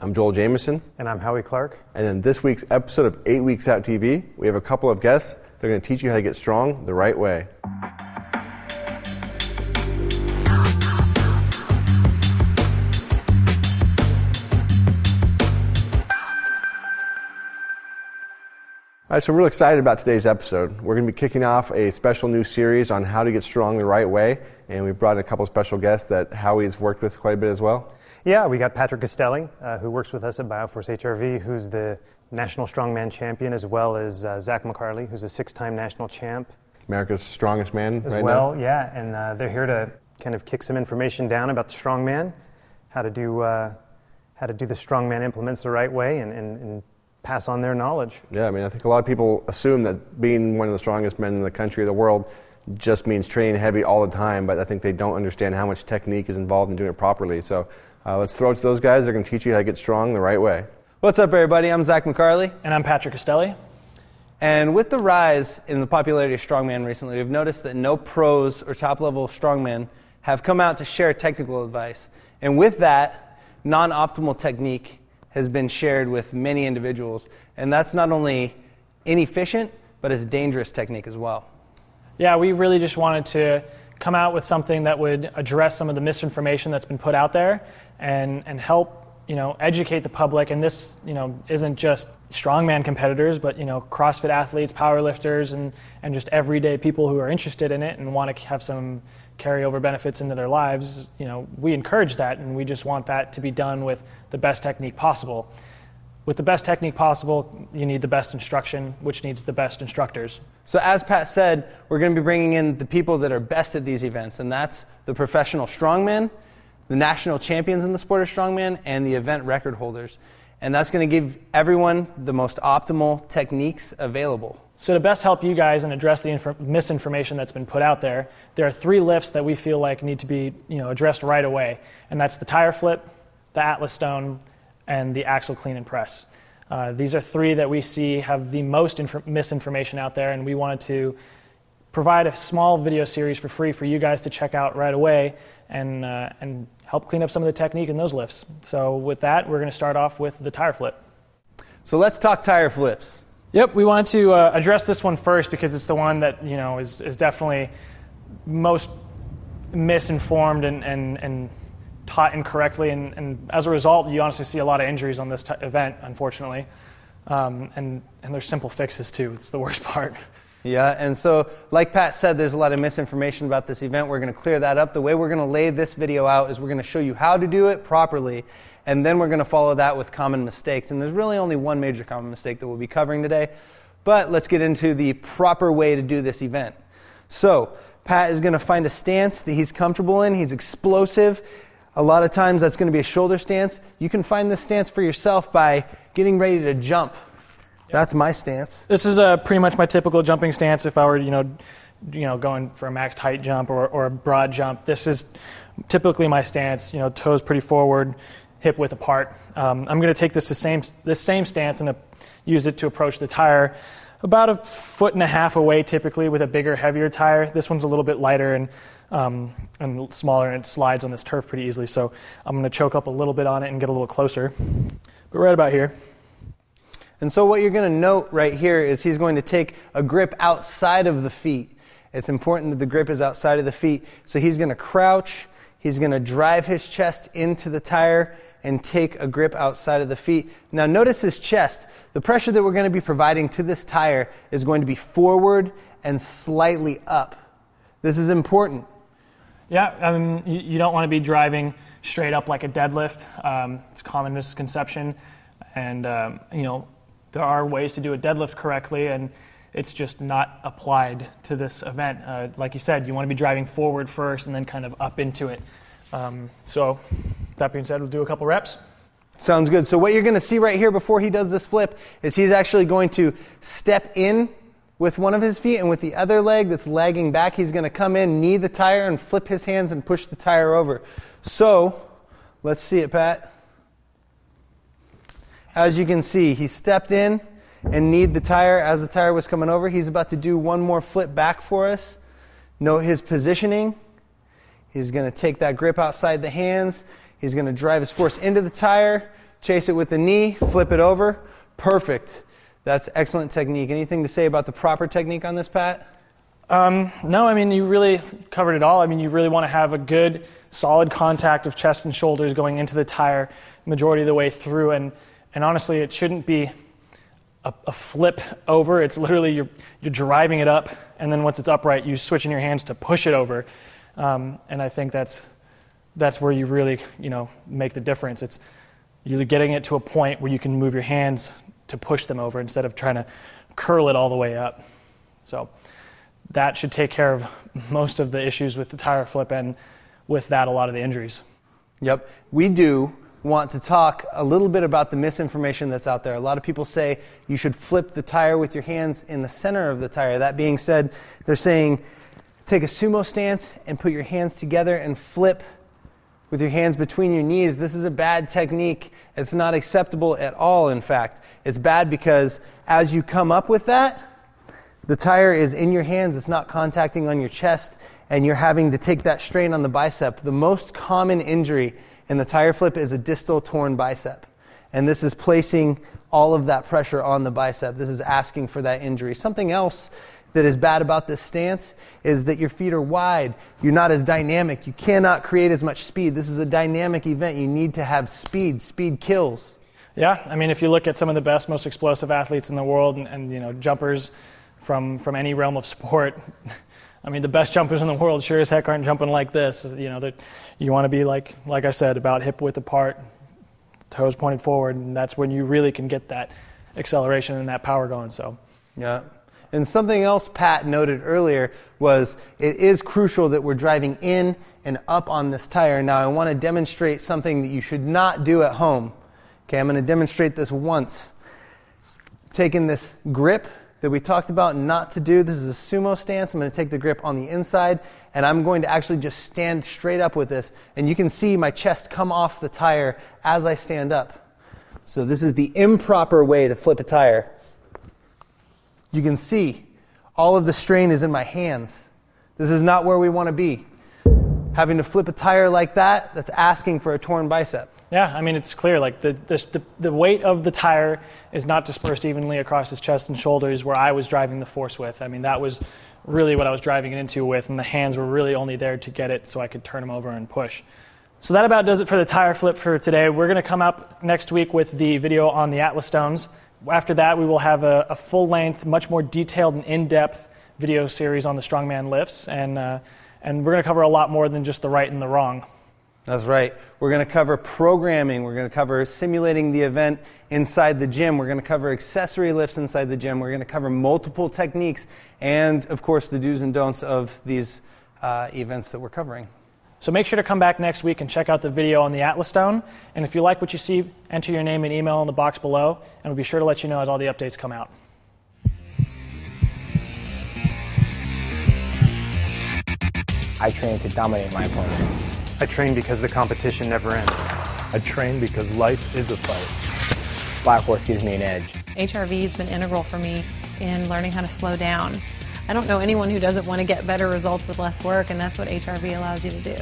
I'm Joel Jamieson, And I'm Howie Clark. and in this week's episode of 8 Weeks Out TV, we have a couple of guests. They're going to teach you how to get strong the right way. All right, so we're real excited about today's episode. We're going to be kicking off a special new series on how to get strong the right way, and we've brought in a couple of special guests that Howie's worked with quite a bit as well. Yeah, we got Patrick Castelli, uh, who works with us at Bioforce HRV, who's the national strongman champion, as well as uh, Zach McCarley, who's a six-time national champ America's strongest man as right well. now. Yeah, and uh, they're here to kind of kick some information down about the strongman, how to do uh, how to do the strongman implements the right way, and, and, and pass on their knowledge. Yeah, I mean, I think a lot of people assume that being one of the strongest men in the country or the world just means training heavy all the time, but I think they don't understand how much technique is involved in doing it properly. So uh, let's throw it to those guys. They're going to teach you how to get strong the right way. What's up, everybody? I'm Zach McCarley. And I'm Patrick Castelli. And with the rise in the popularity of strongman recently, we've noticed that no pros or top level strongmen have come out to share technical advice. And with that, non optimal technique has been shared with many individuals. And that's not only inefficient, but it's dangerous technique as well. Yeah, we really just wanted to come out with something that would address some of the misinformation that's been put out there and, and help you know educate the public. And this you know isn't just strongman competitors but you know crossfit athletes powerlifters and and just everyday people who are interested in it and want to have some carryover benefits into their lives you know we encourage that and we just want that to be done with the best technique possible with the best technique possible you need the best instruction which needs the best instructors So, as Pat said, we're going to be bringing in the people that are best at these events, and that's the professional strongman, the national champions in the sport of strongman, and the event record holders. And that's going to give everyone the most optimal techniques available. So to best help you guys and address the infor- misinformation that's been put out there, there are three lifts that we feel like need to be you know, addressed right away, and that's the tire flip, the Atlas Stone, and the axle clean and press. Uh, these are three that we see have the most inf- misinformation out there, and we wanted to provide a small video series for free for you guys to check out right away and, uh, and help clean up some of the technique in those lifts. So with that, we're going to start off with the tire flip. So, let's talk tire flips. Yep, we wanted to uh, address this one first because it's the one that you know is, is definitely most misinformed and, and, and taught incorrectly, and, and as a result, you honestly see a lot of injuries on this t- event, unfortunately. Um, and and there's simple fixes too. It's the worst part. Yeah, and so, like Pat said, there's a lot of misinformation about this event. We're going to clear that up. The way we're going to lay this video out is we're going to show you how to do it properly, and then we're going to follow that with common mistakes. And there's really only one major common mistake that we'll be covering today. But let's get into the proper way to do this event. So, Pat is going to find a stance that he's comfortable in. He's explosive. A lot of times that's going to be a shoulder stance. You can find this stance for yourself by getting ready to jump. That's my stance. This is uh, pretty much my typical jumping stance. If I were, you know, you know, going for a maxed height jump or, or a broad jump, this is typically my stance. You know, toes pretty forward, hip width apart. Um, I'm going to take this the same this same stance and uh, use it to approach the tire about a foot and a half away, typically with a bigger, heavier tire. This one's a little bit lighter and um, and smaller, and it slides on this turf pretty easily. So I'm going to choke up a little bit on it and get a little closer. But right about here. And so, what you're going to note right here is he's going to take a grip outside of the feet. It's important that the grip is outside of the feet. So, he's going to crouch, he's going to drive his chest into the tire, and take a grip outside of the feet. Now, notice his chest. The pressure that we're going to be providing to this tire is going to be forward and slightly up. This is important. Yeah, I mean, you, don't want to be driving straight up like a deadlift. Um, it's a common misconception, and um, you know there are ways to do a deadlift correctly, and it's just not applied to this event. Uh, like you said, you want to be driving forward first and then kind of up into it. Um, so, that being said, we'll do a couple reps. Sounds good. So what you're going to see right here before he does this flip is he's actually going to step in with one of his feet and with the other leg that's lagging back, he's going to come in, knee the tire and flip his hands and push the tire over. So, let's see it, Pat. As you can see, he stepped in and kneed the tire as the tire was coming over. He's about to do one more flip back for us. Note his positioning. He's going to take that grip outside the hands. He's going to drive his force into the tire, chase it with the knee, flip it over. Perfect. That's excellent technique. Anything to say about the proper technique on this, Pat? Um, no, I mean, you really covered it all. I mean, you really want to have a good, solid contact of chest and shoulders going into the tire majority of the way through. And, and honestly, it shouldn't be a, a flip over. It's literally you're, you're driving it up, and then once it's upright, you switch in your hands to push it over. Um, and I think that's, that's where you really, you know, make the difference. It's you're getting it to a point where you can move your hands to push them over instead of trying to curl it all the way up. So that should take care of most of the issues with the tire flip and with that a lot of the injuries. Yep. We do want to talk a little bit about the misinformation that's out there. A lot of people say you should flip the tire with your hands in the center of the tire. That being said, they're saying take a sumo stance and put your hands together and flip with your hands between your knees. This is a bad technique. It's not acceptable at all, in fact. It's bad because as you come up with that, the tire is in your hands, it's not contacting on your chest, and you're having to take that strain on the bicep. The most common injury in the tire flip is a distal torn bicep. And this is placing all of that pressure on the bicep. This is asking for that injury. Something else that is bad about this stance is that your feet are wide. You're not as dynamic. You cannot create as much speed. This is a dynamic event. You need to have speed. Speed kills. Yeah, I mean, if you look at some of the best, most explosive athletes in the world, and, and you know, jumpers from from any realm of sport. I mean, the best jumpers in the world sure as heck aren't jumping like this. You know, you want to be like, like I said, about hip width apart, toes pointed forward, and that's when you really can get that acceleration and that power going. So, yeah. And something else Pat noted earlier was it is crucial that we're driving in and up on this tire. Now, I want to demonstrate something that you should not do at home. Okay, I'm going to demonstrate this once. Taking this grip that we talked about not to do. This is a sumo stance. I'm going to take the grip on the inside and I'm going to actually just stand straight up with this. And you can see my chest come off the tire as I stand up. So this is the improper way to flip a tire. You can see all of the strain is in my hands. This is not where we want to be. Having to flip a tire like that, that's asking for a torn bicep. Yeah, I mean, it's clear. Like the, the, the, weight of the tire is not dispersed evenly across his chest and shoulders where I was driving the force with. I mean, that was really what I was driving it into with, and the hands were really only there to get it so I could turn them over and push. So that about does it for the tire flip for today. We're going to come up next week with the video on the Atlas stones. After that, we will have a, a full length, much more detailed and in depth video series on the strongman lifts, and, uh, and we're going to cover a lot more than just the right and the wrong. That's right. We're going to cover programming. We're going to cover simulating the event inside the gym. We're going to cover accessory lifts inside the gym. We're going to cover multiple techniques and, of course, the do's and don'ts of these uh, events that we're covering. So make sure to come back next week and check out the video on the Atlas Stone. And if you like what you see, enter your name and email in the box below, and we'll be sure to let you know as all the updates come out. I train to dominate my opponent. I train because the competition never ends. I train because life is a fight. Black Horse gives me an edge. HRV has been integral for me in learning how to slow down. I don't know anyone who doesn't want to get better results with less work, and that's what HRV allows you to do.